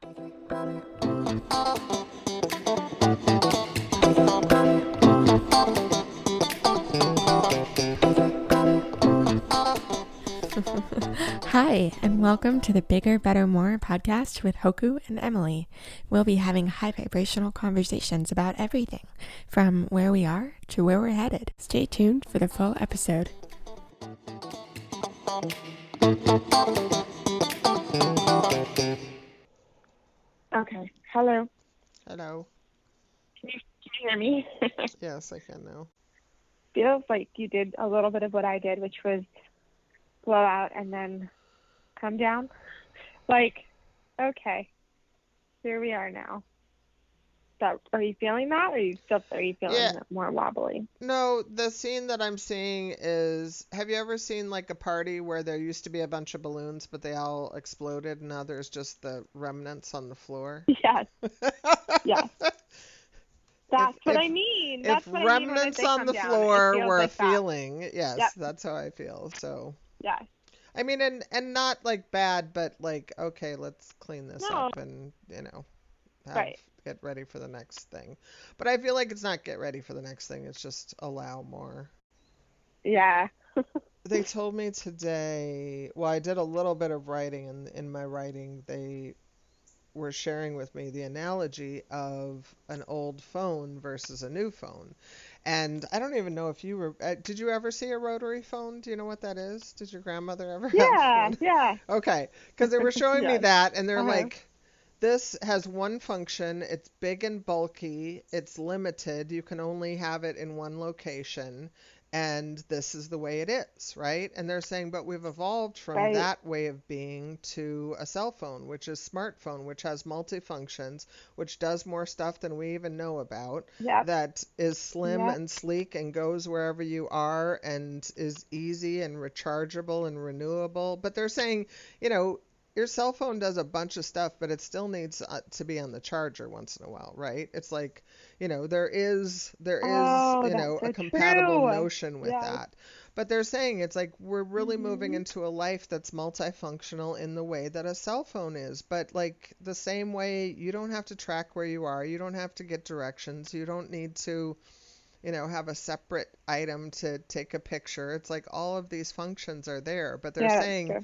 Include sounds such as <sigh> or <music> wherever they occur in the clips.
<laughs> Hi, and welcome to the Bigger, Better, More podcast with Hoku and Emily. We'll be having high vibrational conversations about everything from where we are to where we're headed. Stay tuned for the full episode. Okay. Hello. Hello. Can you, can you hear me? <laughs> Yes, I can now. Feels like you did a little bit of what I did, which was blow out and then come down. Like, okay, here we are now. That are you feeling that, or are you still are you feeling Yeah. more wobbly? No, the scene that I'm seeing is have you ever seen like a party where there used to be a bunch of balloons but they all exploded and now there's just the remnants on the floor? <laughs> Yes, yes. <laughs> That's If- what if- I mean. if That's what I mean remnants on the down. Floor were like a that. feeling, yes, Yep. that's how I feel. So, Yes. I mean and and not like bad, but like okay, let's clean this No. up and, you know, have, Right. Get ready for the next thing. But I feel like it's not get ready for the next thing, it's just allow more. Yeah. <laughs> they told me today well i did a little bit of writing and in my writing they were sharing with me the analogy of an old phone versus a new phone and i don't even know if you were uh, did you ever see a rotary phone do you know what that is did your grandmother ever have Yeah. one? Yeah. <laughs> Okay, because they were showing me <laughs> that, and they're Uh-huh. like, this has one function. It's big and bulky. It's limited. You can only have it in one location, and this is the way it is, right? And they're saying, but we've evolved from Right. that way of being to a cell phone, which is smartphone, which has multifunctions, which does more stuff than we even know about Yep. that is slim Yep. and sleek and goes wherever you are and is easy and rechargeable and renewable. But they're saying, you know, your cell phone does a bunch of stuff, but it still needs uh, to be on the charger once in a while, right? It's like, you know, there is there is, Oh, you know, a compatible true. notion with Yes. that. But they're saying it's like we're really moving Mhm. into a life that's multifunctional in the way that a cell phone is. But like the same way you don't have to track where you are, you don't have to get directions, you don't need to, you know, have a separate item to take a picture. It's like all of these functions are there, but they're yeah, saying.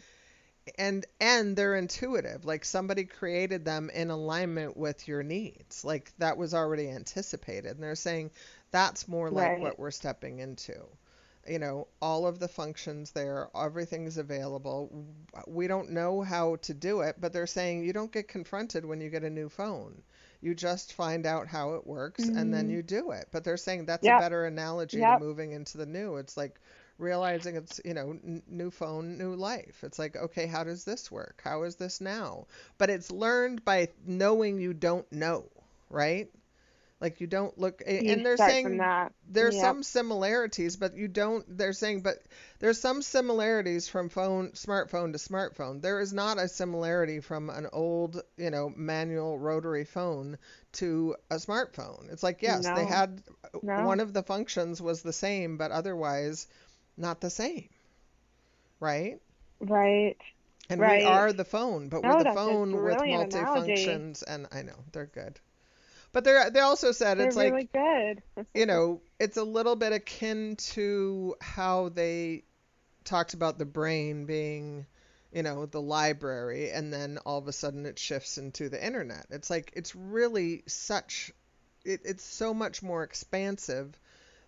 And and they're intuitive like somebody created them in alignment with your needs like that was already anticipated and they're saying that's more like Right. what we're stepping into you know all of the functions there everything's available we don't know how to do it but they're saying you don't get confronted when you get a new phone you just find out how it works and then Mhm. you do it but they're saying that's Yep. a better analogy Yep. to moving into the new it's like realizing it's you know n- new phone new life. It's like okay how does this work? How is this now? But it's learned by knowing you don't know right? Like you don't look You and they're saying there's Yep. some similarities but you don't they're saying but there's some similarities from phone smartphone to smartphone. There is not a similarity from an old you know manual rotary phone to a smartphone. It's like yes they had No. one of the functions was the same but otherwise not the same right Right. and Right. we are the phone but No, we're oh, the phone with brilliant analogy. and i know they're good but they're they also said They're it's like good. <laughs> you know, it's a little bit akin to how they talked about the brain being, you know, the library, and then all of a sudden it shifts into the internet. It's like it's really such, it, it's so much more expansive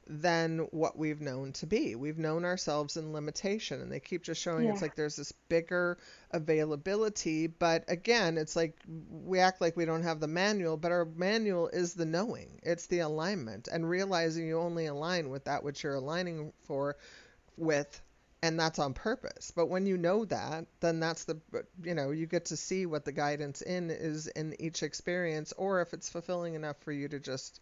than what we've known to be. We've known ourselves in limitation, and they keep just showing it's like there's this bigger availability, but again, it's like we act like we don't have the manual, but our manual is the knowing, it's the alignment, and realizing you only align with that which you're aligning for with. And that's on purpose. But when you know that, then that's the, you know, you get to see what the guidance in is in each experience, or if it's fulfilling enough for you to just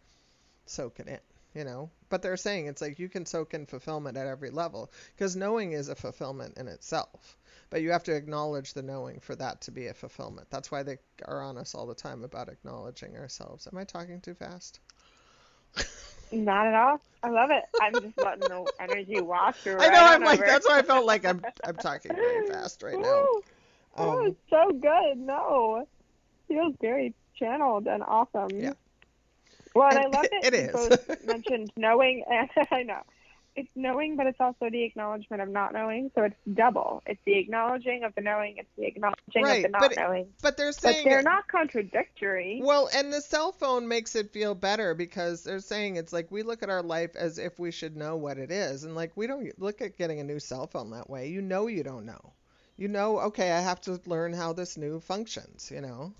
soak it in you know but they're saying it's like you can soak in fulfillment at every level because knowing is a fulfillment in itself but you have to acknowledge the knowing for that to be a fulfillment that's why they are on us all the time about acknowledging ourselves am i talking too fast Not at all. I love it. I'm just letting the energy wash through. i know right i'm like over. that's why i felt like i'm i'm talking very fast right now Ooh, oh, um, it's so good. No. feels very channeled and awesome. Yeah. Well, and, And I love <laughs> it you is. both <laughs> mentioned knowing, <laughs> and I know it's knowing, but it's also the acknowledgement of not knowing. So it's double. It's the acknowledging of the knowing. It's the acknowledging Right, of the not but- knowing. But they're saying But saying they're not contradictory. Well, and the cell phone makes it feel better because they're saying it's like we look at our life as if we should know what it is. And like we don't look at getting a new cell phone that way. You know you don't know. You know, okay, I have to learn how this new functions, you know.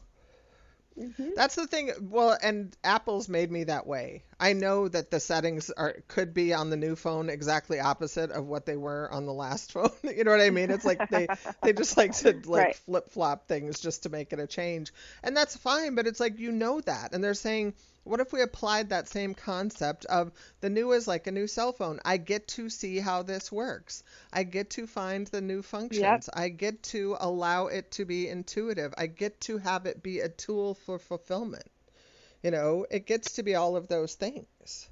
Hmm That's the thing. Well, and Apple's made me that way. I know that the settings are could be on the new phone exactly opposite of what they were on the last <laughs> phone. you know what I mean? It's like they they just like to <laughs> like Right. flip flop things just to make it a change, and that's fine. But it's like you know that, and they're saying, what if we applied that same concept of the new is like a new cell phone? I get to see how this works. I get to find the new functions. I get to allow it to be intuitive. I get to have it be a tool for fulfillment. You know, it gets to be all of those things.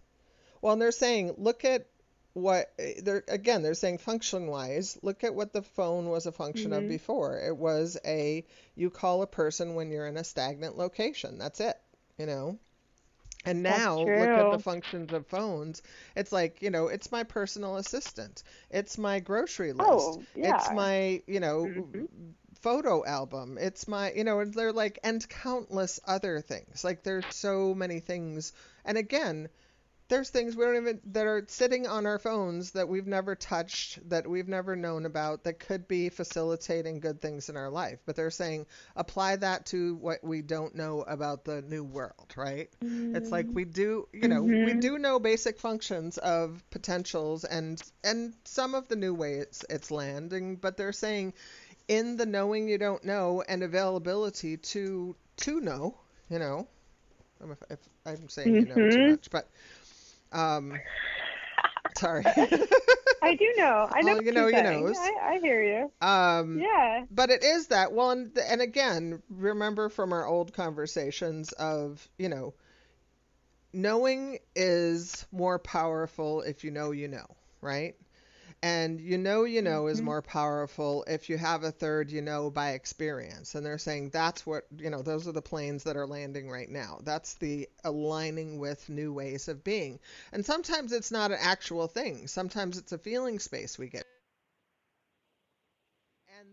Well, and they're saying, look at what they're again, they're saying function wise, look at what the phone was a function of Mhm. before. It was a you call a person when you're in a stagnant location. That's it, you know. And now look at the functions of phones. It's like, you know, it's my personal assistant. It's my grocery list. Oh, yeah. It's my, you know, Mhm. photo album. It's my, you know, and they're like, and countless other things. Like there's so many things. And again, there's things we don't even that are sitting on our phones that we've never touched, that we've never known about, that could be facilitating good things in our life. But they're saying apply that to what we don't know about the new world, right? It's like we do, you know, we Mhm. do know basic functions of potentials and and some of the new ways it's landing, but they're saying in the knowing you don't know and availability to to know, you know, I'm if, if I'm saying you know too Mhm. much, but um, sorry. <laughs> I do know. I know. Well, you know, you knows. I, I hear you. um, Yeah. but it is that well and, and again remember from our old conversations of you know knowing is more powerful if you know you know right and you know you know is Mhm. more powerful if you have a third you know by experience. And they're saying that's what you know those are the planes that are landing right now. That's the aligning with new ways of being. And sometimes it's not an actual thing. Sometimes it's a feeling space we get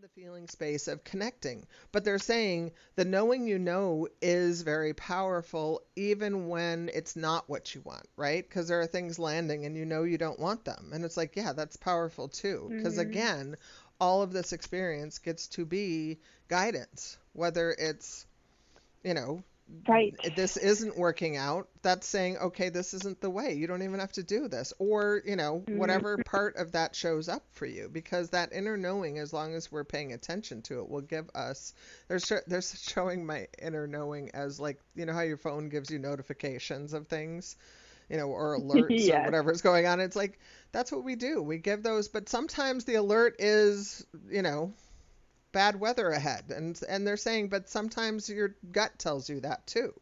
the feeling space of connecting. But they're saying the knowing you know is very powerful even when it's not what you want, right? Because there are things landing and you know you don't want them. And it's like, yeah, that's powerful too. Because Mhm. again, all of this experience gets to be guidance, whether it's, you know, Right. this isn't working out, that's saying, okay, this isn't the way. You don't even have to do this. Or, you know, mm-hmm. whatever part of that shows up for you. Because that inner knowing, as long as we're paying attention to it, will give us. There's, there's showing my inner knowing as like, you know, how your phone gives you notifications of things, you know, or <laughs> alerts or Yes. whatever's going on. It's like, that's what we do. We give those, but sometimes the alert is, you know, bad weather ahead. And and they're saying but sometimes your gut tells you that too.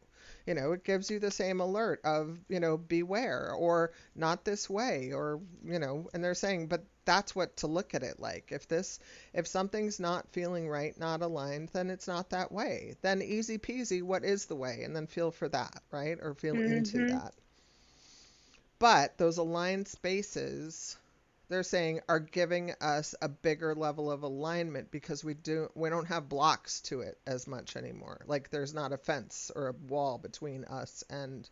You know it gives you the same alert of you know beware or not this way or you know and they're saying but that's what to look at it like. If this if something's not feeling right not aligned then it's not that way. Then easy peasy what is the way? And then feel for that right? Or feel into Mhm. that. But those aligned spaces they're saying are giving us a bigger level of alignment because we do we don't have blocks to it as much anymore. Like there's not a fence or a wall between us and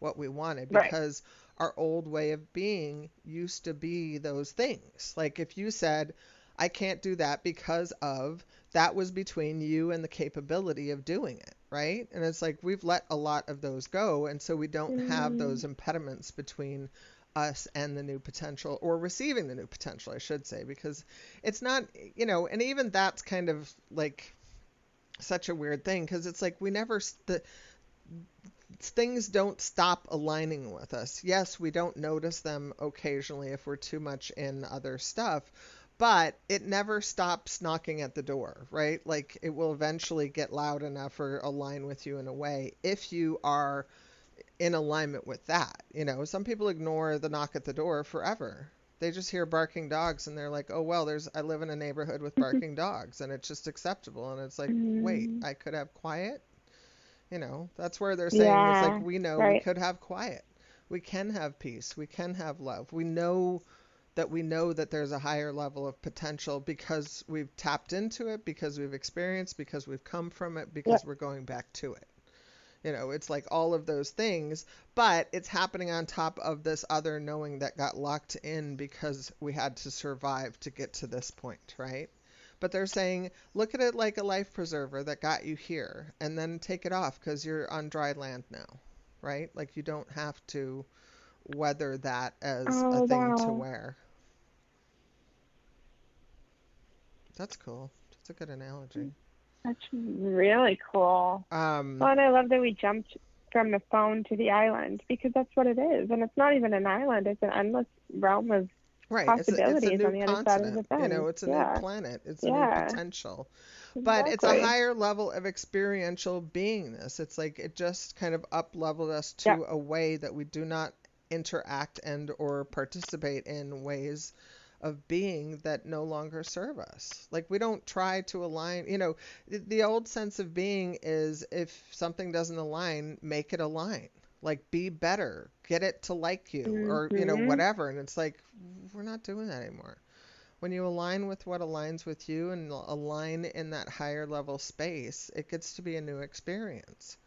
what we wanted Right. because our old way of being used to be those things. Like if you said I can't do that because of that was between you and the capability of doing it, right? And it's like we've let a lot of those go and so we don't have Mm. those impediments between us and the new potential or receiving the new potential I should say because it's not you know and even that's kind of like such a weird thing because it's like we never the things don't stop aligning with us. Yes we don't notice them occasionally if we're too much in other stuff but it never stops knocking at the door right? Like it will eventually get loud enough or align with you in a way if you are in alignment with that. You know, some people ignore the knock at the door forever. They just hear barking dogs and they're like, "Oh well, there's I live in a neighborhood with barking dogs and it's just acceptable." And it's like, "Wait, Mm. I could have quiet?" You know, that's where they're saying it's like we know we could have quiet. We can have peace. We can have love. We know that we know that there's a higher level of potential because we've tapped into it, because we've experienced, because we've come from it, because Yep. we're going back to it. You know, it's like all of those things, but it's happening on top of this other knowing that got locked in because we had to survive to get to this point, right? But they're saying, look at it like a life preserver that got you here, and then take it off because you're on dry land now, right? Like you don't have to weather that as Oh, a thing to wow. wear. That's cool. That's a good analogy. That's really cool. Um, Well, and I love that we jumped from the phone to the island because that's what it is. And it's not even an island, it's an endless realm of right. It's a, it's a possibilities on the other side of the continent. You know, it's a Yeah. new planet. It's a new potential. But it's a higher level of experiential beingness. It's like it just kind of up leveled us to Yeah. a way that we do not interact and or participate in ways of being that no longer serve us. Like we don't try to align, you know, the, the old sense of being is if something doesn't align, make it align. Like be better, get it to like you or you know Mhm. whatever and it's like we're not doing that anymore. When you align with what aligns with you and align in that higher level space, it gets to be a new experience.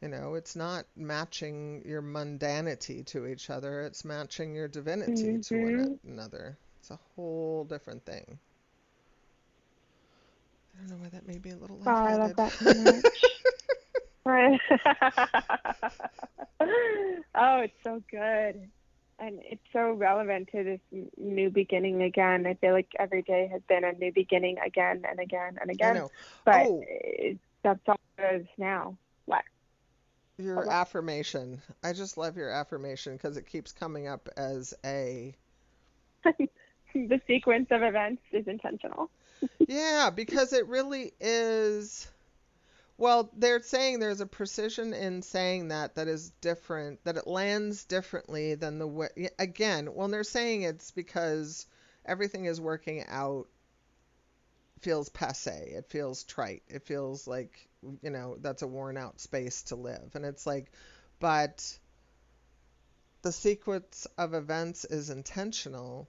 You know, it's not matching your mundanity to each other, it's matching your divinity to one Mhm. another. It's a whole different thing. I don't know why that made me a little Oh, I love that so much. Right. <laughs> oh, it's so good. And it's so relevant to this new beginning again. I feel like every day has been a new beginning again and again and again. I know. But Oh. it, that's all it is now. What? Your Okay. affirmation. I just love your affirmation because it keeps coming up as a <laughs> <laughs> the sequence of events is intentional. <laughs> Yeah, because it really is. Well, they're saying there's a precision in saying that that is different, that it lands differently than the way. Again, when they're saying it's because everything is working out, feels passe. It feels trite. It feels like, you know, that's a worn out space to live. And it's like, but the sequence of events is intentional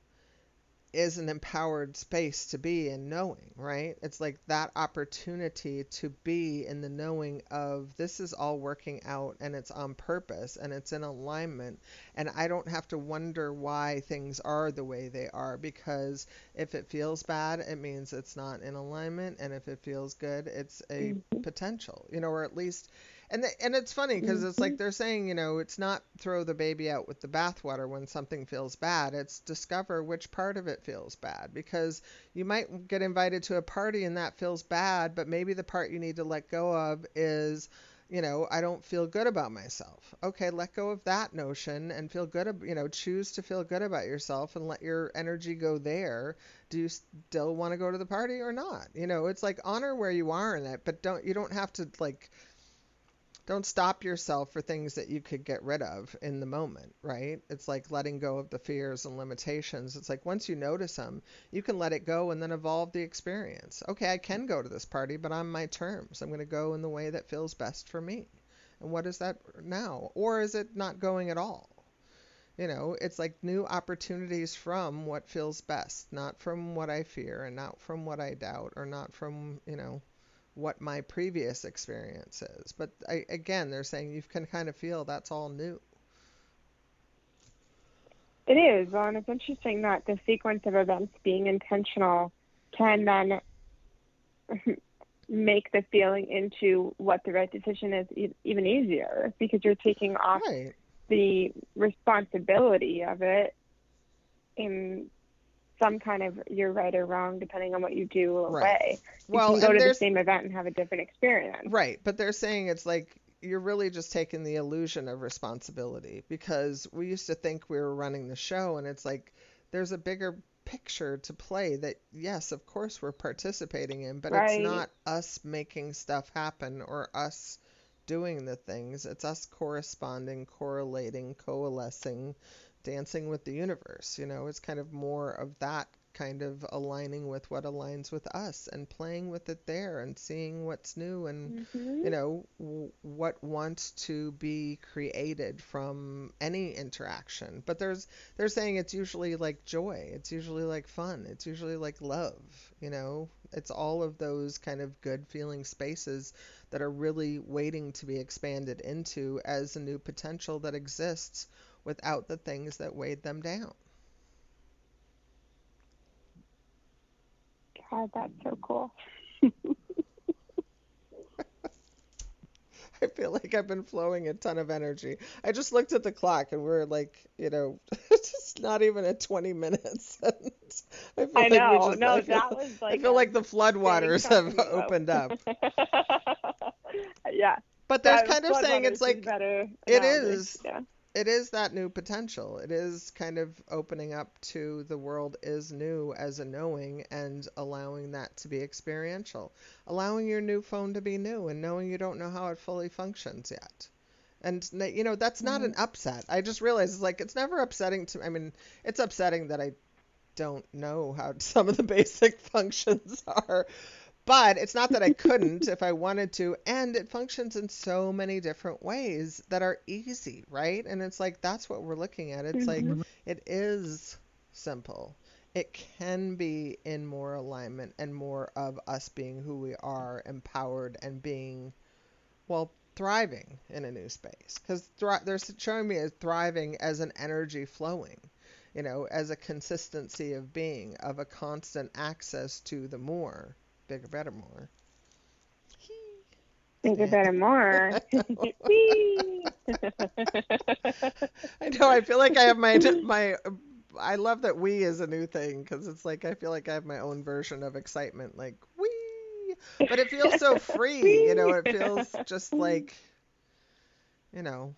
is an empowered space to be in knowing, right? It's like that opportunity to be in the knowing of this is all working out and it's on purpose and it's in alignment. And I don't have to wonder why things are the way they are because if it feels bad, it means it's not in alignment. And if it feels good, it's a Mhm. potential, you know, or at least. And, the, and it's funny because it's like mm-hmm. they're saying, you know, it's not throw the baby out with the bathwater when something feels bad. It's discover which part of it feels bad because you might get invited to a party and that feels bad, but maybe the part you need to let go of is, you know, I don't feel good about myself. Okay, let go of that notion and feel good, ab- you know, choose to feel good about yourself and let your energy go there. Do you still want to go to the party or not? You know, it's like honor where you are in it, but don't you don't have to like don't stop yourself for things that you could get rid of in the moment, right? It's like letting go of the fears and limitations. It's like once you notice them, you can let it go and then evolve the experience. Okay, I can go to this party, but on my terms. I'm going to go in the way that feels best for me. And what is that now? Or is it not going at all? You know, it's like new opportunities from what feels best, not from what I fear and not from what I doubt or not from, you know, what my previous experience is. But I, again, they're saying you can kind of feel that's all new. It is. Well, and it's interesting that the sequence of events being intentional can then <laughs> make the feeling into what the right decision is e- even easier because you're taking off Right. the responsibility of it in some kind of you're right or wrong depending on what you do Right. way. You Well, can go to the same event and have a different experience. right, but they're saying it's like you're really just taking the illusion of responsibility because we used to think we were running the show and it's like there's a bigger picture to play that yes, of course we're participating in, but Right. it's not us making stuff happen or us doing the things. It's us corresponding, correlating, coalescing, dancing with the universe. You know, it's kind of more of that kind of aligning with what aligns with us and playing with it there and seeing what's new and Mhm. you know w- what wants to be created from any interaction but there's they're saying it's usually like joy it's usually like fun it's usually like love you know it's all of those kind of good feeling spaces that are really waiting to be expanded into as a new potential that exists without the things that weighed them down God, that's so cool. <laughs> I feel like I've been flowing a ton of energy. I just looked at the clock and we're like, you know, <laughs> just not even at 20 minutes. <laughs> I feel I like we know. just, no, I feel, that was like. I feel like the floodwaters have opened up. yeah. But there's that kind of saying it's like better it is. Yeah. It is that new potential. It is kind of opening up to the world is new as a knowing and allowing that to be experiential. Allowing your new phone to be new and knowing you don't know how it fully functions yet. And you know, that's not an mm-hmm. upset. I just realized it's like it's never upsetting to I mean, it's upsetting that I don't know how <laughs> some of the basic functions are. But it's not that I couldn't if I wanted to, and it functions in so many different ways that are easy, right? And it's like that's what we're looking at. It's like mm-hmm. it is simple. It can be in more alignment and more of us being who we are, empowered and being, well, thriving in a new space. Because thri- they're showing me as thriving as an energy flowing, you know, as a consistency of being, of a constant access to the more, bigger, better, more. Bigger, better, more. <laughs> I know. I feel like I have my my. I love that we is a new thing because it's like I feel like I have my own version of excitement, like we. But it feels so <laughs> free, you know. It feels <laughs> just like, you know,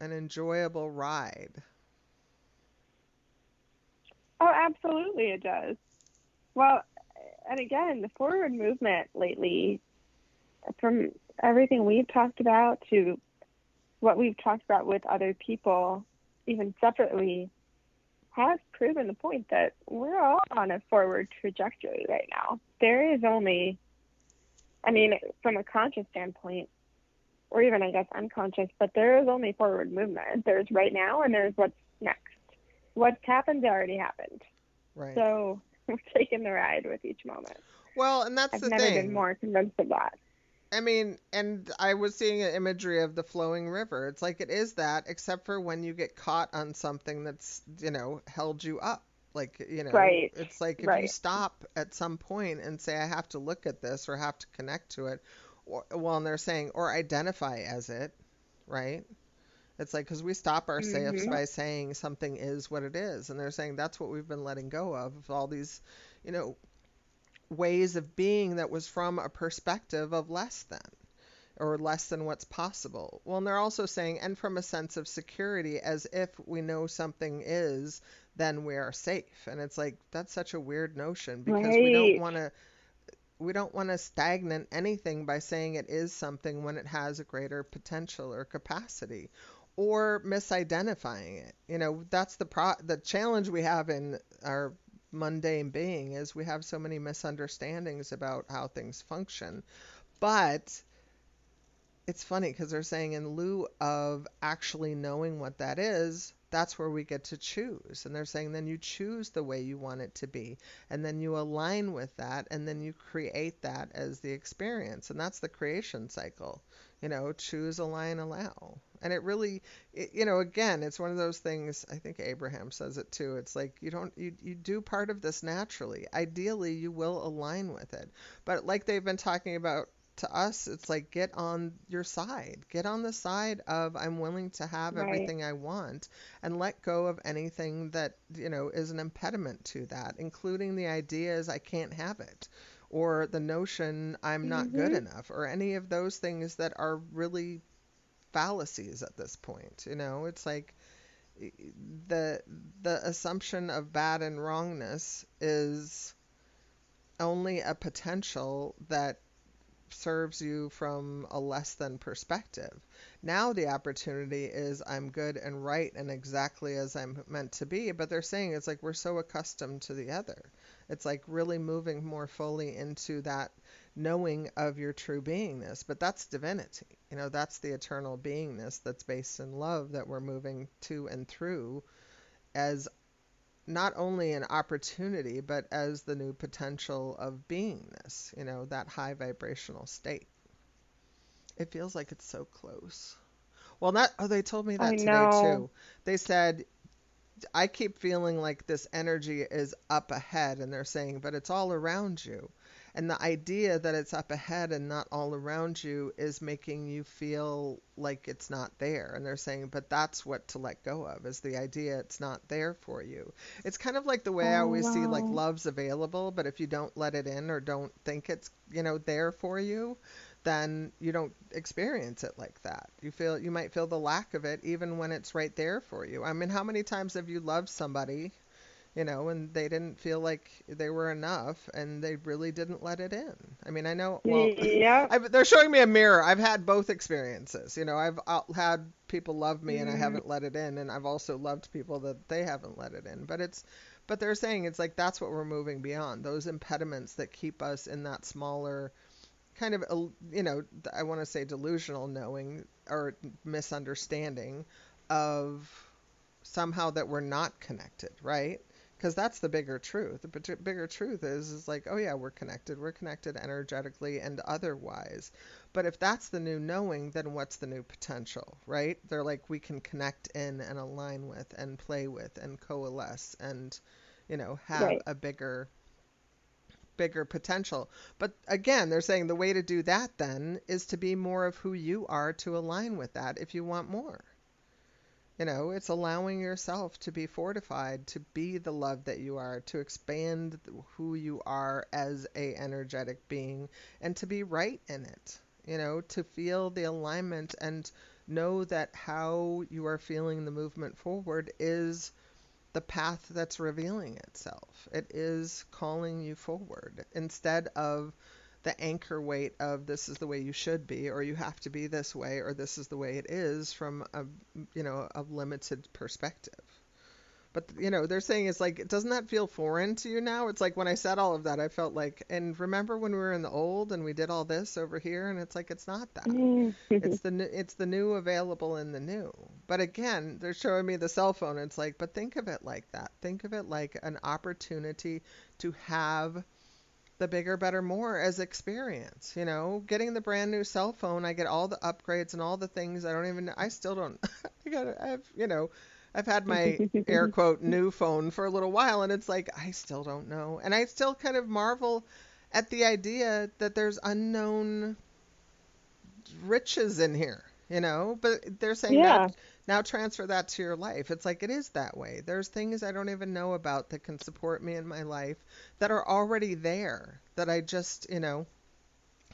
an enjoyable ride. Oh, absolutely, it does. Well, and again, the forward movement lately, from everything we've talked about to what we've talked about with other people, even separately, has proven the point that we're all on a forward trajectory right now. There is only, I mean, from a conscious standpoint, or even I guess unconscious, but there is only forward movement. There's right now and there's what's next. What's happened already happened. Right. So <laughs> we're taking the ride with each moment. Well, and that's I've the never been more convinced of that. I mean, and I was seeing an imagery of the flowing river. It's like it is that, except for when you get caught on something that's, you know, held you up. Like, you know, Right. it's like if you stop at some point and say, I have to look at this or have to connect to it, or, well, and they're saying, or identify as it, right? It's like, because we stop ourselves Mhm. by saying something is what it is. And they're saying that's what we've been letting go of, of all these, you know, ways of being that was from a perspective of less than or less than what's possible. Well, and they're also saying, and from a sense of security, as if we know something is, then we are safe. And it's like that's such a weird notion because we don't want to we don't want to stagnate anything by saying it is something when it has a greater potential or capacity or misidentifying it. You know, that's the pro the challenge we have in our mundane being is we have so many misunderstandings about how things function. But it's funny because they're saying in lieu of actually knowing what that is, that's where we get to choose. And they're saying then you choose the way you want it to be, and then you align with that, and then you create that as the experience. And that's the creation cycle. You know, choose, align, allow. And it really, it, you know, again, it's one of those things. I think Abraham says it too. It's like you don't, you, you do part of this naturally. Ideally, you will align with it. But like they've been talking about to us, it's like get on your side. Get on the side of I'm willing to have Right. everything I want and let go of anything that, you know, is an impediment to that, including the ideas I can't have it or the notion I'm not good Mhm. enough or any of those things that are really fallacies at this point. You know, it's like the the assumption of bad and wrongness is only a potential that serves you from a less than perspective. Now the opportunity is I'm good and right and exactly as I'm meant to be, but they're saying it's like we're so accustomed to the other. It's like really moving more fully into that knowing of your true beingness, but that's divinity. You know, that's the eternal beingness that's based in love that we're moving to and through as not only an opportunity, but as the new potential of beingness, you know, that high vibrational state. It feels like it's so close. Well, not, oh, they told me that I today know. too. They said, I keep feeling like this energy is up ahead, and they're saying, but it's all around you. And the idea that it's up ahead and not all around you is making you feel like it's not there. And they're saying, but that's what to let go of is the idea it's not there for you. It's kind of like the way I Oh, always see like love's available, but if you don't let it in or don't think it's, you know, there for you, then you don't experience it like that. You feel you might feel the lack of it even when it's right there for you. I mean, how many times have you loved somebody you know, and they didn't feel like they were enough, and they really didn't let it in. I mean, I know. Well, Yep. I've, they're showing me a mirror. I've had both experiences. You know, I've had people love me, and I Mhm. haven't let it in, and I've also loved people that they haven't let it in. But it's, but they're saying it's like that's what we're moving beyond. Those impediments that keep us in that smaller kind of you know I want to say delusional knowing or misunderstanding of somehow that we're not connected, right? Because that's the bigger truth. The bigger truth is is like, oh yeah, we're connected. We're connected energetically and otherwise. But if that's the new knowing, then what's the new potential, right? They're like we can connect in and align with and play with and coalesce and you know have Right. a bigger bigger potential. But again, they're saying the way to do that then is to be more of who you are to align with that if you want more. You know, it's allowing yourself to be fortified, to be the love that you are, to expand who you are as a energetic being and to be right in it. You know, to feel the alignment and know that how you are feeling the movement forward is the path that's revealing itself. It is calling you forward instead of the anchor weight of this is the way you should be or you have to be this way or this is the way it is from a you know a limited perspective. But you know, they're saying it's like doesn't that feel foreign to you now? It's like when I said all of that, I felt like and remember when we were in the old and we did all this over here and it's like it's not that mm-hmm. it's the new, it's the new available in the new. But again, they're showing me the cell phone. It's like, but think of it like that. Think of it like an opportunity to have the bigger, better, more as experience. You know, getting the brand new cell phone, I get all the upgrades and all the things. I don't even. I still don't. <laughs> I got. I've. You know. I've had my <laughs> air quote new phone for a little while and it's like I still don't know. And I still kind of marvel at the idea that there's unknown riches in here, you know? But they're saying Yeah. that now transfer that to your life. It's like it is that way. There's things I don't even know about that can support me in my life that are already there that I just, you know,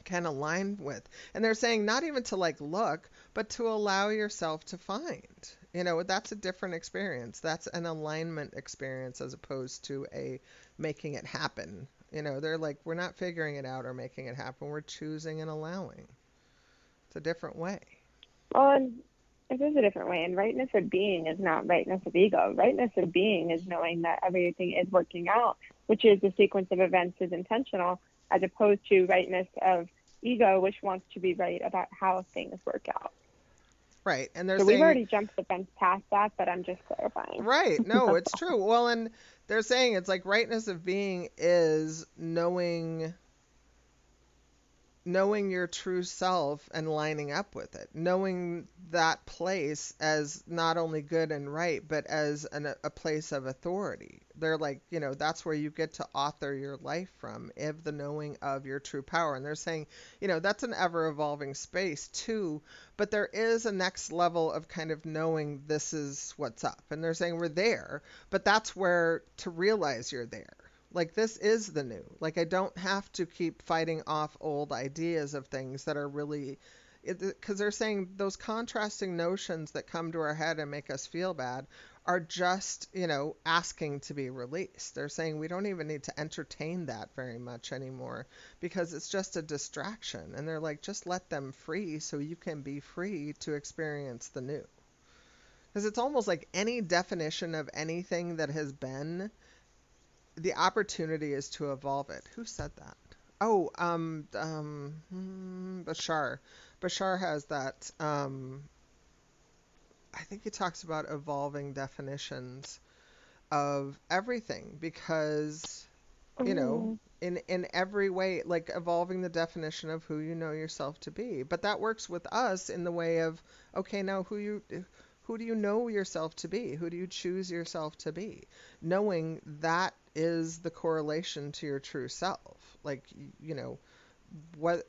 can align with. And they're saying not even to like look, but to allow yourself to find. You know, that's a different experience. That's an alignment experience as opposed to a making it happen. You know, they're like, we're not figuring it out or making it happen. We're choosing and allowing. It's a different way. It is a different way. And rightness of being is not rightness of ego. Rightness of being is knowing that everything is working out, which is the sequence of events is intentional, as opposed to rightness of ego, which wants to be right about how things work out. Right. And they're So saying we've already jumped the fence past that, but I'm just clarifying. Right. No, <laughs> it's true. Well, and they're saying it's like rightness of being is knowing knowing your true self and lining up with it. Knowing that place as not only good and right, but as an, a place of authority. They're like, you know, that's where you get to author your life from, if the knowing of your true power. And they're saying, you know, that's an ever evolving space too, but there is a next level of kind of knowing this is what's up. And they're saying we're there, but that's where to realize you're there. Like this is the new. Like I don't have to keep fighting off old ideas of things that are really because they're saying those contrasting notions that come to our head and make us feel bad are just, you know, asking to be released. They're saying we don't even need to entertain that very much anymore because it's just a distraction. And they're like, just let them free so you can be free to experience the new. Because it's almost like any definition of anything that has been, the opportunity is to evolve it. Who said that? Oh, um, um, hmm, Bashar. Bashar has that um, I think he talks about evolving definitions of everything because you know in in every way like evolving the definition of who you know yourself to be but that works with us in the way of okay now who you who do you know yourself to be? Who do you choose yourself to be? Knowing that is the correlation to your true self. Like you know what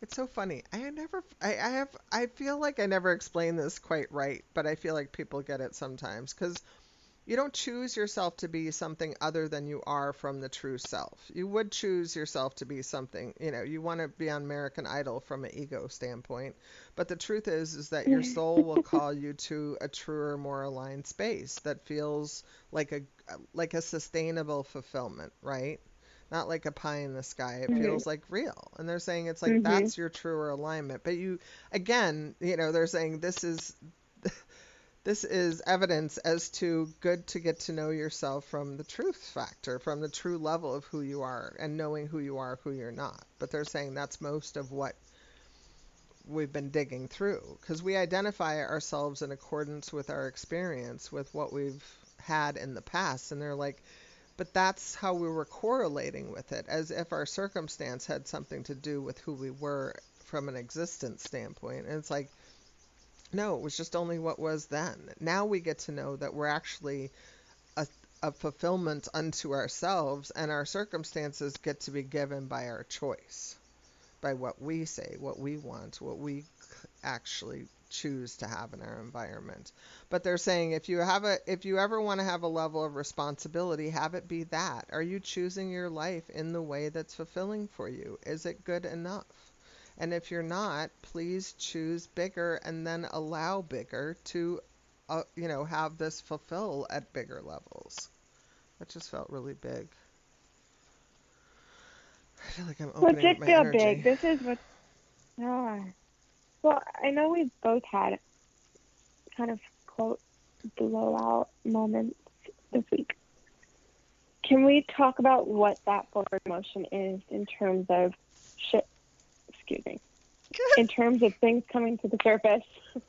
it's so funny. I never, I, I have, I feel like I never explain this quite right, but I feel like people get it sometimes. Because you don't choose yourself to be something other than you are from the true self. You would choose yourself to be something, you know, you want to be on American Idol from an ego standpoint, but the truth is is that your <laughs> soul will call you to a truer, more aligned space that feels like a like a sustainable fulfillment, right? not like a pie in the sky. It mm-hmm. feels like real. And they're saying it's like mm-hmm. that's your truer alignment. But you again, you know, they're saying this is this is evidence as to good to get to know yourself from the truth factor, from the true level of who you are and knowing who you are, who you're not. But they're saying that's most of what we've been digging through because we identify ourselves in accordance with our experience with what we've had in the past and they're like but that's how we were correlating with it, as if our circumstance had something to do with who we were from an existence standpoint. And it's like, no, it was just only what was then. Now we get to know that we're actually a, a fulfillment unto ourselves, and our circumstances get to be given by our choice, by what we say, what we want, what we actually choose to have in our environment. But they're saying if you have a if you ever want to have a level of responsibility, have it be that. Are you choosing your life in the way that's fulfilling for you? Is it good enough? And if you're not, please choose bigger and then allow bigger to uh, you know, have this fulfill at bigger levels. That just felt really big. I feel like I'm opening well, just my feel energy. big. This is what. Oh, well, I know we've both had kind of quote blowout moments this week. Can we talk about what that forward motion is in terms of shit? Me. in terms of things coming to the surface. <laughs>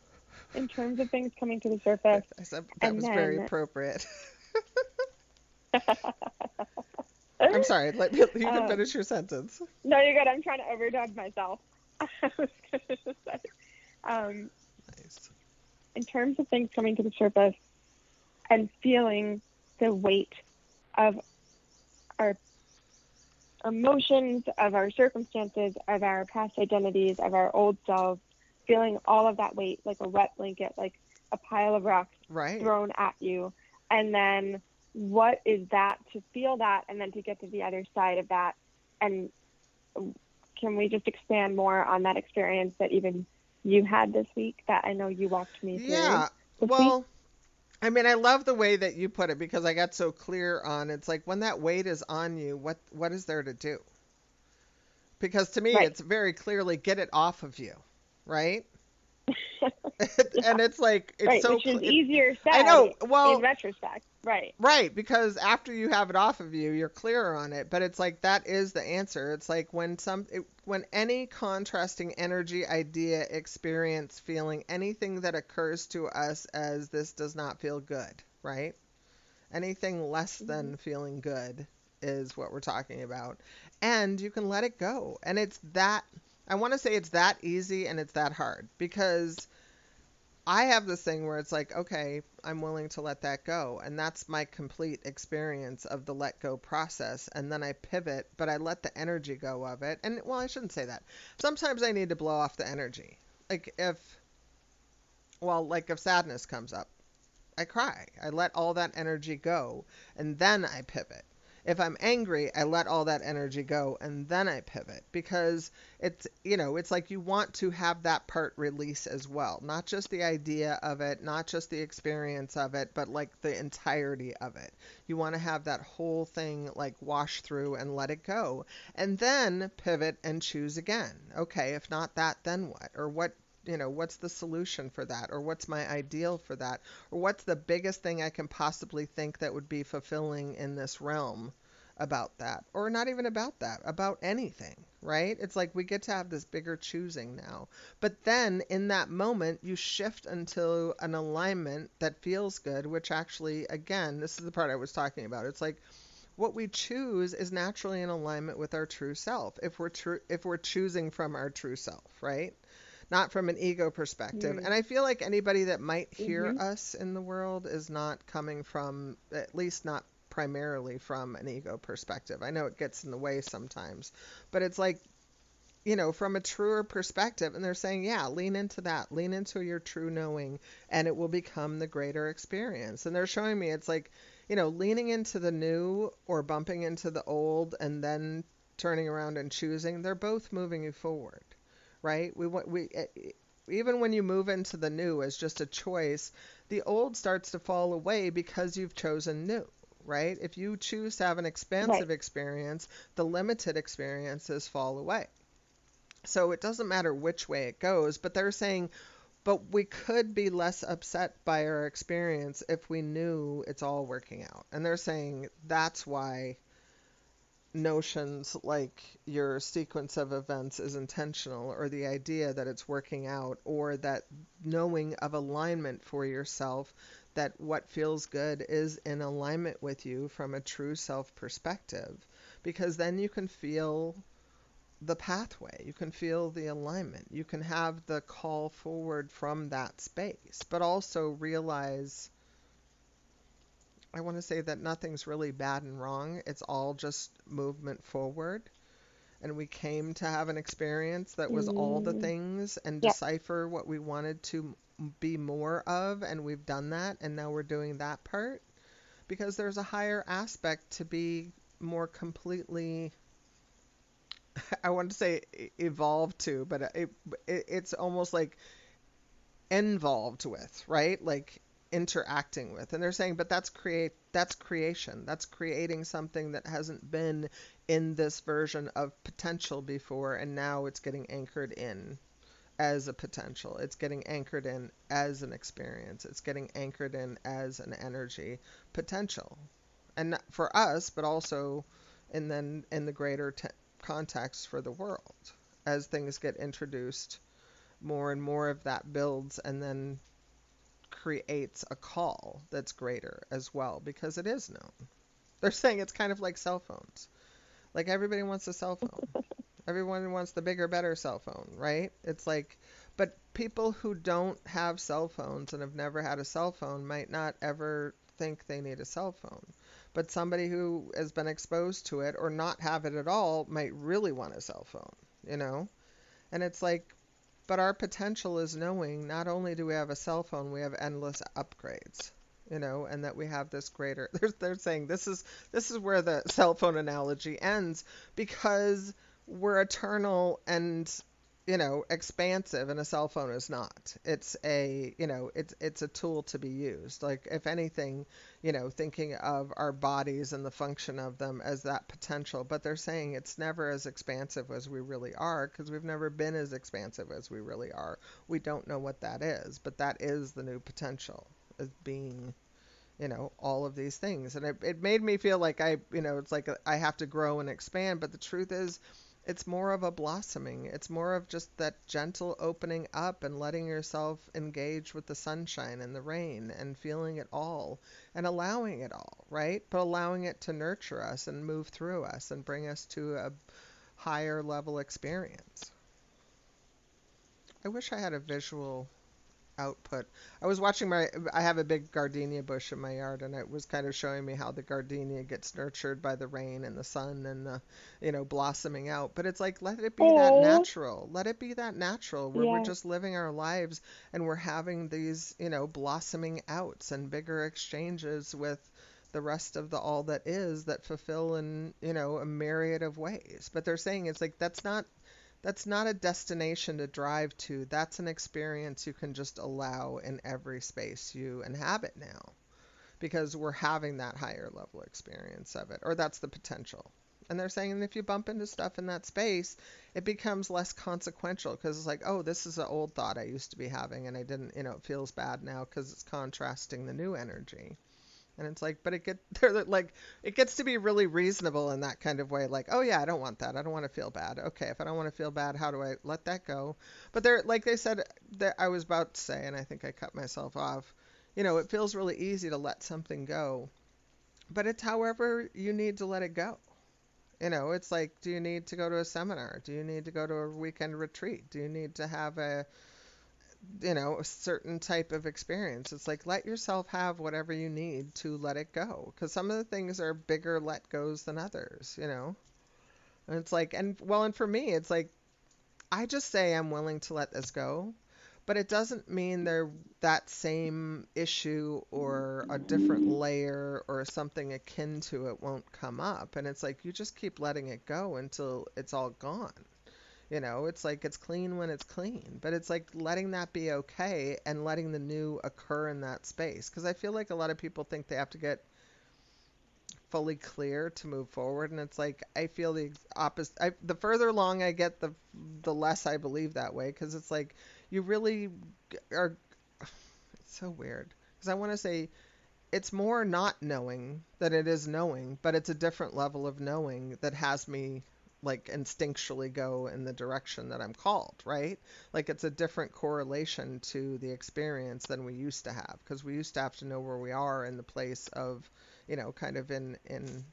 in terms of things coming to the surface. I said that was then... very appropriate. <laughs> I'm sorry. Let you can um, finish your sentence. No, you're good. I'm trying to overdub myself. <laughs> um, nice. in terms of things coming to the surface and feeling the weight of our emotions, of our circumstances, of our past identities, of our old selves, feeling all of that weight like a wet blanket, like a pile of rocks right. thrown at you. And then what is that to feel that and then to get to the other side of that? And can we just expand more on that experience that even you had this week that I know you walked me through? Yeah. Well, week? I mean, I love the way that you put it because I got so clear on it's like when that weight is on you, what what is there to do? Because to me, right. it's very clearly get it off of you, right? <laughs> <laughs> and it's like it's right, so which is easier said. I know. Well, in retrospect, right? Right, because after you have it off of you, you're clearer on it. But it's like that is the answer. It's like when some it, when any contrasting energy, idea, experience, feeling, anything that occurs to us as this does not feel good, right? Anything less mm-hmm. than feeling good is what we're talking about, and you can let it go. And it's that I want to say it's that easy and it's that hard because I have this thing where it's like, okay, I'm willing to let that go. And that's my complete experience of the let go process. And then I pivot, but I let the energy go of it. And well, I shouldn't say that. Sometimes I need to blow off the energy. Like if, well, like if sadness comes up, I cry. I let all that energy go and then I pivot. If I'm angry, I let all that energy go and then I pivot because it's, you know, it's like you want to have that part release as well. Not just the idea of it, not just the experience of it, but like the entirety of it. You want to have that whole thing like wash through and let it go. And then pivot and choose again. Okay, if not that, then what? Or what you know, what's the solution for that? Or what's my ideal for that? Or what's the biggest thing I can possibly think that would be fulfilling in this realm about that? Or not even about that, about anything, right? It's like we get to have this bigger choosing now. But then in that moment, you shift into an alignment that feels good, which actually, again, this is the part I was talking about. It's like, what we choose is naturally in alignment with our true self if we're true if we're choosing from our true self right not from an ego perspective. Mm. And I feel like anybody that might hear mm-hmm. us in the world is not coming from, at least not primarily from an ego perspective. I know it gets in the way sometimes, but it's like, you know, from a truer perspective. And they're saying, yeah, lean into that, lean into your true knowing, and it will become the greater experience. And they're showing me it's like, you know, leaning into the new or bumping into the old and then turning around and choosing, they're both moving you forward right? We want we eh, eh, even when you move into the new as just a choice, the old starts to fall away because you've chosen new, right? If you choose to have an expansive right. experience, the limited experiences fall away. So it doesn't matter which way it goes, but they're saying but we could be less upset by our experience if we knew it's all working out. And they're saying that's why notions like your sequence of events is intentional or the idea that it's working out or that knowing of alignment for yourself that what feels good is in alignment with you from a true self perspective because then you can feel the pathway you can feel the alignment you can have the call forward from that space but also realize I want to say that nothing's really bad and wrong. It's all just movement forward. And we came to have an experience that was mm. all the mm. things and yep. decipher what we wanted to be more of. And we've done that. And now we're doing that part because there's a higher aspect to be more completely. <laughs> I want to say evolved to, but it, it, it's almost like involved with, right? Like interacting with. And they're saying, but that's create that's creation. That's creating something that hasn't been in this version of potential before and now it's getting anchored in as a potential. It's getting anchored in as an experience. It's getting anchored in as an energy potential. And for us, but also and then in the greater te- context for the world as things get introduced more and more of that builds and then creates a call that's greater as well because it is known. They're saying it's kind of like cell phones. Like everybody wants a cell phone. <laughs> Everyone wants the bigger, better cell phone, right? It's like, but people who don't have cell phones and have never had a cell phone might not ever think they need a cell phone. But somebody who has been exposed to it or not have it at all might really want a cell phone, you know? And it's like, but our potential is knowing not only do we have a cell phone, we have endless upgrades, you know, and that we have this greater. <laughs> They're, they're saying this is this is where the cell phone analogy ends because we're eternal and you know, expansive and a cell phone is not. It's a, you know, it's it's a tool to be used. Like if anything, you know, thinking of our bodies and the function of them as that potential, but they're saying it's never as expansive as we really are because we've never been as expansive as we really are. We don't know what that is, but that is the new potential as being you know all of these things and it, it made me feel like i you know it's like i have to grow and expand but the truth is it's more of a blossoming. It's more of just that gentle opening up and letting yourself engage with the sunshine and the rain and feeling it all and allowing it all, right? But allowing it to nurture us and move through us and bring us to a higher level experience. I wish I had a visual output. I was watching my I have a big gardenia bush in my yard and it was kind of showing me how the gardenia gets nurtured by the rain and the sun and the you know blossoming out. But it's like let it be Aww. that natural. Let it be that natural where yeah. we're just living our lives and we're having these, you know, blossoming outs and bigger exchanges with the rest of the all that is that fulfill in you know a myriad of ways but they're saying it's like that's not that's not a destination to drive to. That's an experience you can just allow in every space you inhabit now because we're having that higher level experience of it or that's the potential. And they're saying if you bump into stuff in that space it becomes less consequential because it's like oh this is an old thought i used to be having and i didn't you know it feels bad now because it's contrasting the new energy and it's like, but it get <laughs> they're like it gets to be really reasonable in that kind of way. Like, oh yeah, I don't want that. I don't want to feel bad. Okay, if I don't want to feel bad, how do I let that go? But they're like they said that I was about to say, and I think I cut myself off. You know, it feels really easy to let something go, but it's however you need to let it go. You know, it's like, do you need to go to a seminar? Do you need to go to a weekend retreat? Do you need to have a you know, a certain type of experience. It's like let yourself have whatever you need to let it go. Because some of the things are bigger let goes than others, you know? And it's like, and well, and for me, it's like, I just say I'm willing to let this go, but it doesn't mean they're that same issue or a different layer or something akin to it won't come up. And it's like, you just keep letting it go until it's all gone. You know, it's like it's clean when it's clean, but it's like letting that be okay and letting the new occur in that space. Because I feel like a lot of people think they have to get fully clear to move forward, and it's like I feel the opposite. I, the further along I get, the the less I believe that way. Because it's like you really are. <sighs> It's so weird. Because I want to say it's more not knowing than it is knowing, but it's a different level of knowing that has me like instinctually go in the direction that I'm called, right? Like it's a different correlation to the experience than we used to have because we used to have to know where we are in the place of, you know, kind of in in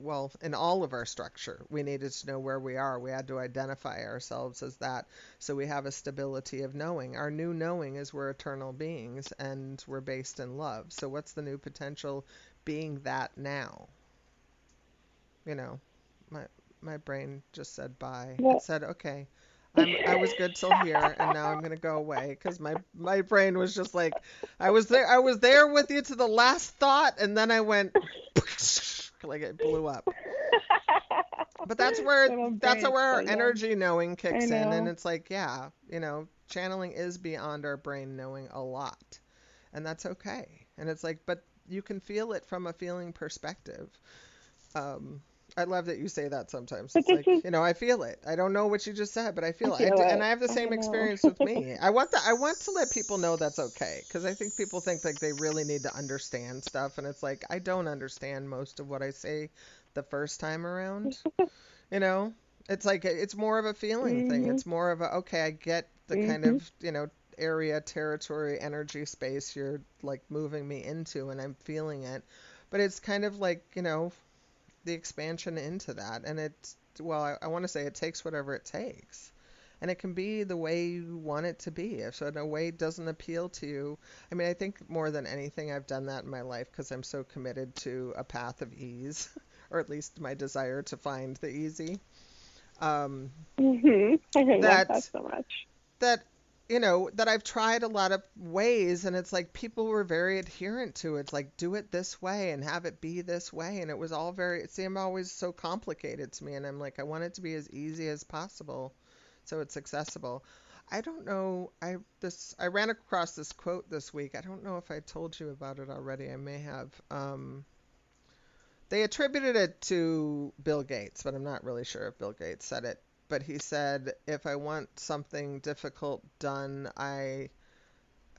well, in all of our structure, we needed to know where we are. We had to identify ourselves as that so we have a stability of knowing. Our new knowing is we're eternal beings and we're based in love. So what's the new potential being that now? You know, my my brain just said bye. It said, okay, I'm, I was good till here, and now I'm gonna go away because my my brain was just like, I was there, I was there with you to the last thought, and then I went, <laughs> like it blew up. But that's <laughs> where that's where our energy knowing kicks know. in, and it's like, yeah, you know, channeling is beyond our brain knowing a lot, and that's okay. And it's like, but you can feel it from a feeling perspective. Um, I love that you say that sometimes. It's like, <laughs> you know, I feel it. I don't know what you just said, but I feel, I feel it. And I have the same experience with me. <laughs> I want that. I want to let people know that's okay because I think people think like they really need to understand stuff, and it's like I don't understand most of what I say the first time around. <laughs> you know, it's like it's more of a feeling mm-hmm. thing. It's more of a okay, I get the mm-hmm. kind of you know area, territory, energy, space you're like moving me into, and I'm feeling it. But it's kind of like you know the expansion into that. And it's, well, I, I want to say it takes whatever it takes. And it can be the way you want it to be. If so, in a way doesn't appeal to you, I mean, I think more than anything, I've done that in my life because I'm so committed to a path of ease, <laughs> or at least my desire to find the easy. Um, mm-hmm. I that, that so much. That you know, that I've tried a lot of ways and it's like people were very adherent to it. It's like do it this way and have it be this way and it was all very it seemed always so complicated to me and I'm like I want it to be as easy as possible so it's accessible. I don't know I this I ran across this quote this week. I don't know if I told you about it already. I may have um they attributed it to Bill Gates, but I'm not really sure if Bill Gates said it but he said if I want something difficult done, I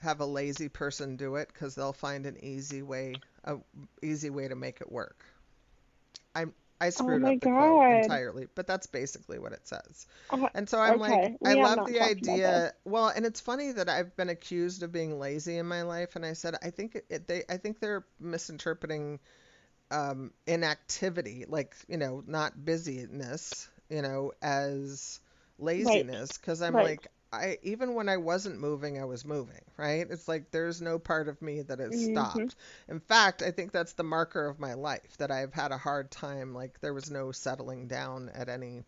have a lazy person do it because they'll find an easy way, a easy way to make it work. I'm I oh screwed oh up the God. quote entirely, but that's basically what it says. Uh, and so I'm okay. like, I love the idea. Well, and it's funny that I've been accused of being lazy in my life, and I said I think it, they I think they're misinterpreting um, inactivity, like you know, not busyness, you know, as laziness because right. I'm right. like I even when I wasn't moving, I was moving, right? It's like there's no part of me that has mm-hmm. stopped. In fact, I think that's the marker of my life that I've had a hard time. Like there was no settling down at any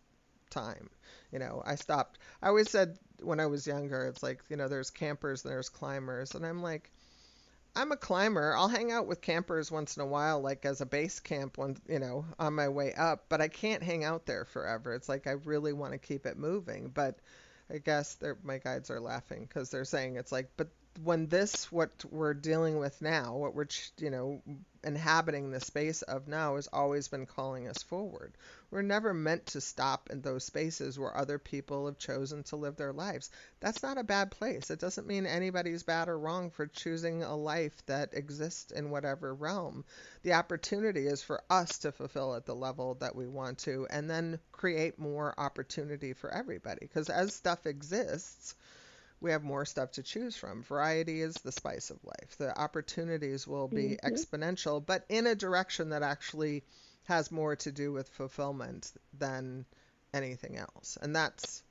time. You know, I stopped. I always said when I was younger, it's like you know, there's campers, and there's climbers, and I'm like, I'm a climber. I'll hang out with campers once in a while, like as a base camp, when you know, on my way up. But I can't hang out there forever. It's like I really want to keep it moving. But I guess my guides are laughing because they're saying it's like, but when this what we're dealing with now what we're you know inhabiting the space of now has always been calling us forward. We're never meant to stop in those spaces where other people have chosen to live their lives. That's not a bad place. It doesn't mean anybody's bad or wrong for choosing a life that exists in whatever realm. The opportunity is for us to fulfill at the level that we want to and then create more opportunity for everybody. Because as stuff exists we have more stuff to choose from. Variety is the spice of life. The opportunities will be mm-hmm. exponential, but in a direction that actually has more to do with fulfillment than anything else. And that's,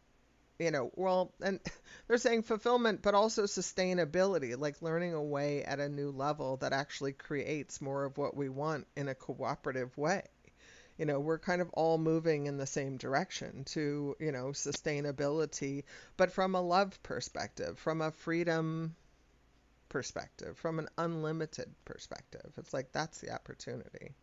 you know, well, and <laughs> they're saying fulfillment, but also sustainability, like learning a way at a new level that actually creates more of what we want in a cooperative way you know we're kind of all moving in the same direction to you know sustainability but from a love perspective from a freedom perspective from an unlimited perspective it's like that's the opportunity.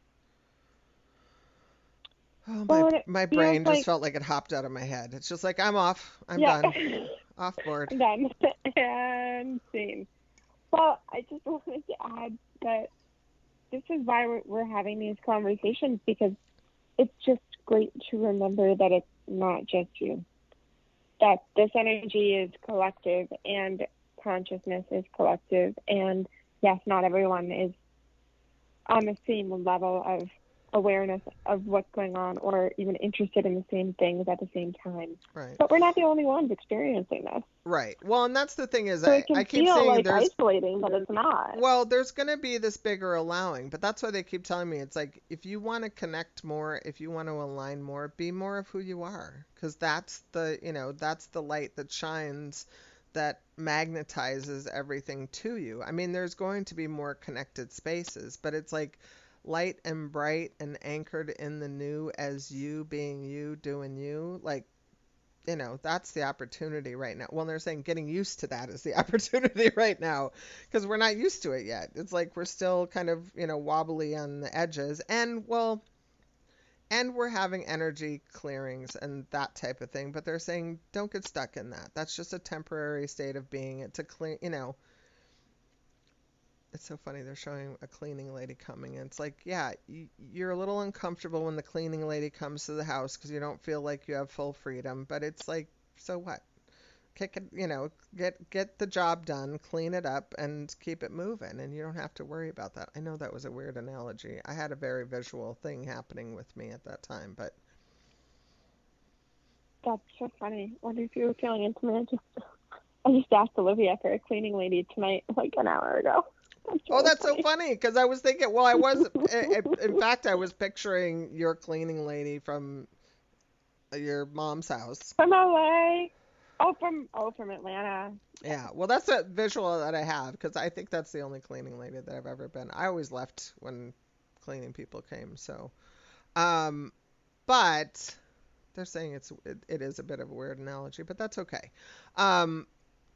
Oh my, well, my brain just like... felt like it hopped out of my head. It's just like i'm off. I'm yeah. done. <laughs> Off board. I'm done. <laughs> And scene well i just <laughs> wanted to add that this is why we're, we're having these conversations because it's just great to remember that it's not just you. That this energy is collective and consciousness is collective. And yes, not everyone is on the same level of awareness of what's going on or even interested in the same things at the same time. Right. But we're not the only ones experiencing this. Right. Well, and that's the thing is so I, I keep saying like there's isolating, but it's not. Well, there's going to be this bigger allowing, but that's why they keep telling me it's like if you want to connect more, if you want to align more, be more of who you are because that's the, you know, that's the light that shines that magnetizes everything to you. I mean, there's going to be more connected spaces, but it's like light and bright and anchored in the new as you being you doing you like you know that's the opportunity right now. Well they're saying getting used to that is the <laughs> opportunity right now because we're not used to it yet. It's like we're still kind of you know wobbly on the edges. And well and we're having energy clearings and that type of thing but they're saying don't get stuck in that. That's just a temporary state of being. It's a clean you know it's so funny they're showing a cleaning lady coming and it's like yeah you're a little uncomfortable when the cleaning lady comes to the house because you don't feel like you have full freedom but it's like so what? Kick it you know get get the job done clean it up and keep it moving and you don't have to worry about that. I know that was a weird analogy. I had a very visual thing happening with me at that time but that's so funny. Wonder if you were feeling intimate. <laughs> I just asked Olivia for a cleaning lady tonight, like an hour ago. Oh, that's so funny because I was thinking. Well, I was. in fact, I was picturing your cleaning lady from your mom's house. From LA. Oh, from oh, from Atlanta. Yeah. Well, that's a visual that I have because I think that's the only cleaning lady that I've ever been. I always left when cleaning people came. So, um, but they're saying it's it, it is a bit of a weird analogy, but that's okay. Um,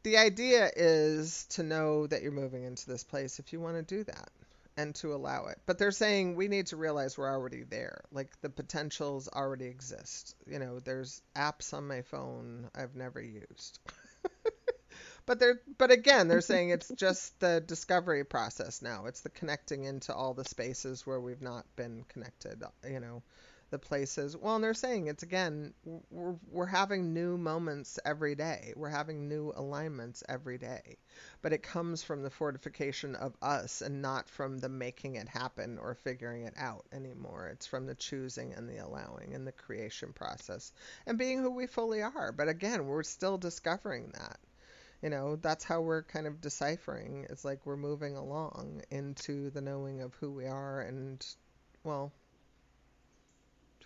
the idea is to know that you're moving into this place if you want to do that and to allow it. But they're saying we need to realize we're already there. Like the potentials already exist. You know, there's apps on my phone I've never used. <laughs> but they're but again, they're saying it's <laughs> just the discovery process now. It's the connecting into all the spaces where we've not been connected, you know the places. Well, and they're saying it's again, we're, we're having new moments every day. We're having new alignments every day. But it comes from the fortification of us and not from the making it happen or figuring it out anymore. It's from the choosing and the allowing and the creation process and being who we fully are. But again, we're still discovering that you know that's how we're kind of deciphering it's like we're moving along into the knowing of who we are and well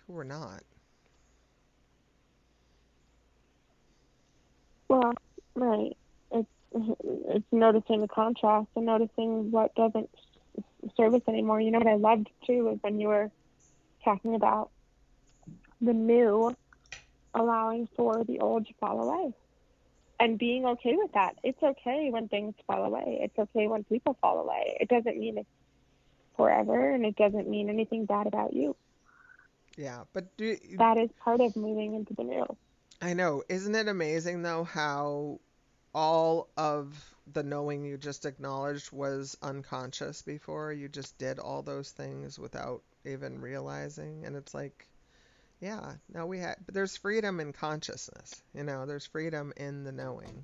we're not. Well, right. It's it's noticing the contrast and noticing what doesn't serve us anymore. You know what I loved too was when you were talking about the new allowing for the old to fall away. and being okay with that. It's okay when things fall away. It's okay when people fall away. It doesn't mean it's forever and it doesn't mean anything bad about you. Yeah, but do that is part of moving into the new. I know. Isn't it amazing though how all of the knowing you just acknowledged was unconscious before? You just did all those things without even realizing and it's like yeah, now we have there's freedom in consciousness. You know, there's freedom in the knowing.